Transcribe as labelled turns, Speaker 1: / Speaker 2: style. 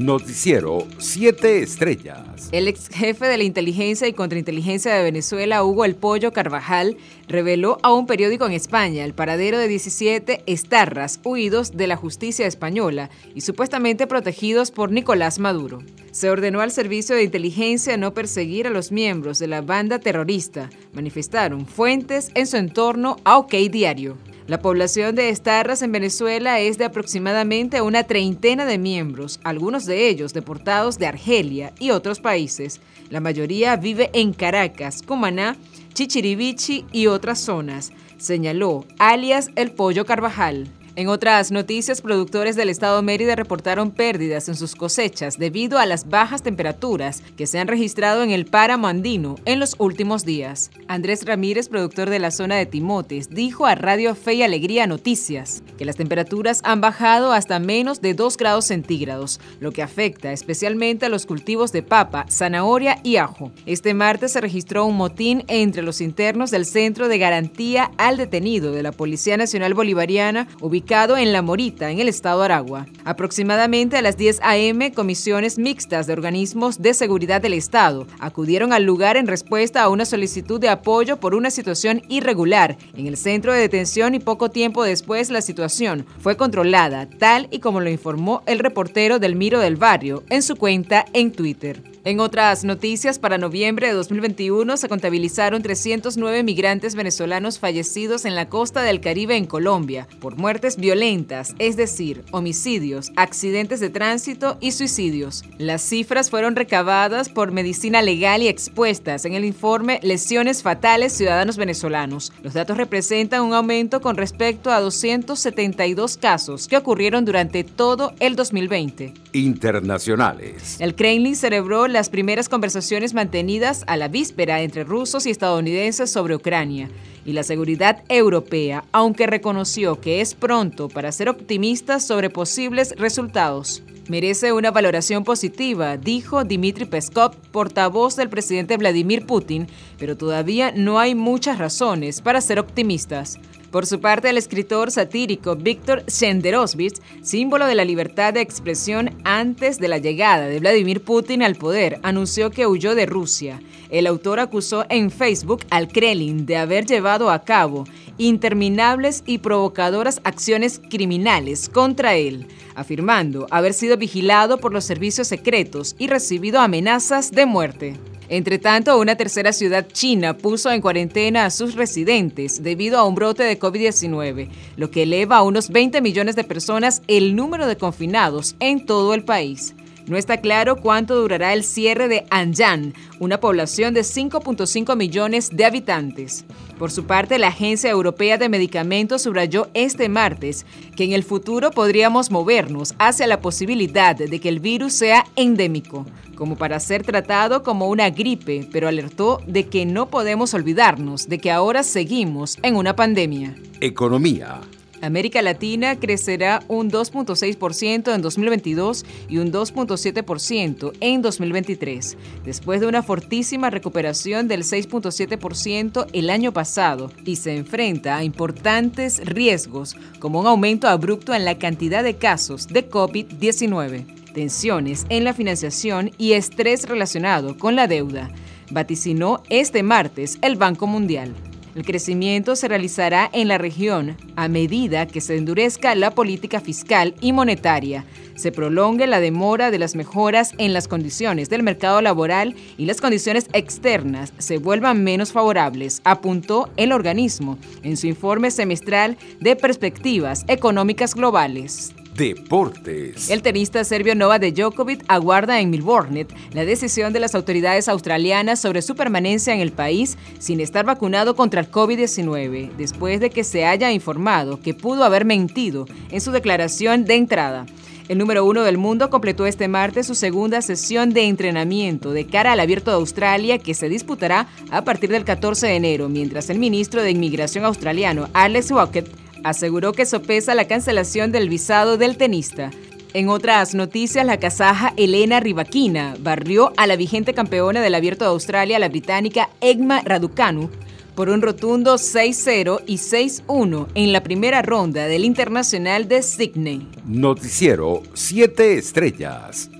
Speaker 1: Noticiero 7 Estrellas.
Speaker 2: El ex jefe de la inteligencia y contrainteligencia de Venezuela, Hugo El Pollo Carvajal, reveló a un periódico en España el paradero de 17 estarras huidos de la justicia española y supuestamente protegidos por Nicolás Maduro. Se ordenó al servicio de inteligencia no perseguir a los miembros de la banda terrorista, manifestaron fuentes en su entorno a OK Diario. La población de Estarras en Venezuela es de aproximadamente una treintena de miembros, algunos de ellos deportados de Argelia y otros países. La mayoría vive en Caracas, Cumaná, Chichirivichi y otras zonas, señaló alias El Pollo Carvajal. En otras noticias, productores del estado Mérida reportaron pérdidas en sus cosechas debido a las bajas temperaturas que se han registrado en el páramo andino en los últimos días. Andrés Ramírez, productor de la zona de Timotes, dijo a Radio Fe y Alegría Noticias que las temperaturas han bajado hasta menos de 2 grados centígrados, lo que afecta especialmente a los cultivos de papa, zanahoria y ajo. Este martes se registró un motín entre los internos del Centro de Garantía al Detenido de la Policía Nacional Bolivariana, ubicado en La Morita, en el estado Aragua. Aproximadamente a las 10 a.m., comisiones mixtas de organismos de seguridad del Estado acudieron al lugar en respuesta a una solicitud de apoyo por una situación irregular en el centro de detención y poco tiempo después la situación fue controlada, tal y como lo informó el reportero del Miro del Barrio en su cuenta en Twitter. En otras noticias, para noviembre de 2021 se contabilizaron 309 migrantes venezolanos fallecidos en la costa del Caribe en Colombia por muertes violentas, es decir, homicidios, accidentes de tránsito y suicidios. Las cifras fueron recabadas por Medicina Legal y expuestas en el informe Lesiones Fatales Ciudadanos Venezolanos. Los datos representan un aumento con respecto a 272 casos que ocurrieron durante todo el 2020.
Speaker 1: Internacionales.
Speaker 2: El Kremlin celebró las primeras conversaciones mantenidas a la víspera entre rusos y estadounidenses sobre Ucrania y la seguridad europea, aunque reconoció que es pronto para ser optimistas sobre posibles resultados. Merece una valoración positiva, dijo Dmitry Peskov, portavoz del presidente Vladimir Putin, pero todavía no hay muchas razones para ser optimistas. Por su parte, el escritor satírico Víctor Shenderovich, símbolo de la libertad de expresión antes de la llegada de Vladimir Putin al poder, anunció que huyó de Rusia. El autor acusó en Facebook al Kremlin de haber llevado a cabo interminables y provocadoras acciones criminales contra él, afirmando haber sido vigilado por los servicios secretos y recibido amenazas de muerte. Entre tanto, una tercera ciudad china puso en cuarentena a sus residentes debido a un brote de COVID-19, lo que eleva a unos 20 millones de personas el número de confinados en todo el país. No está claro cuánto durará el cierre de Anjan, una población de 5.5 millones de habitantes. Por su parte, la Agencia Europea de Medicamentos subrayó este martes que en el futuro podríamos movernos hacia la posibilidad de que el virus sea endémico, como para ser tratado como una gripe, pero alertó de que no podemos olvidarnos de que ahora seguimos en una pandemia.
Speaker 1: Economía.
Speaker 2: América Latina crecerá un 2.6% en 2022 y un 2.7% en 2023, después de una fortísima recuperación del 6.7% el año pasado y se enfrenta a importantes riesgos como un aumento abrupto en la cantidad de casos de COVID-19, tensiones en la financiación y estrés relacionado con la deuda, vaticinó este martes el Banco Mundial. El crecimiento se realizará en la región a medida que se endurezca la política fiscal y monetaria, se prolongue la demora de las mejoras en las condiciones del mercado laboral y las condiciones externas se vuelvan menos favorables, apuntó el organismo en su informe semestral de perspectivas económicas globales.
Speaker 1: Deportes.
Speaker 2: El tenista serbio Novak Djokovic aguarda en Melbourne la decisión de las autoridades australianas sobre su permanencia en el país sin estar vacunado contra el COVID-19, después de que se haya informado que pudo haber mentido en su declaración de entrada. El número uno del mundo completó este martes su segunda sesión de entrenamiento de cara al Abierto de Australia que se disputará a partir del 14 de enero, mientras el ministro de Inmigración australiano, Alex Rocket, aseguró que sopesa la cancelación del visado del tenista. En otras noticias, la kazaja Elena Rivaquina barrió a la vigente campeona del Abierto de Australia, la británica Egma Raducanu, por un rotundo 6-0 y 6-1 en la primera ronda del Internacional de Sydney.
Speaker 1: Noticiero 7 Estrellas.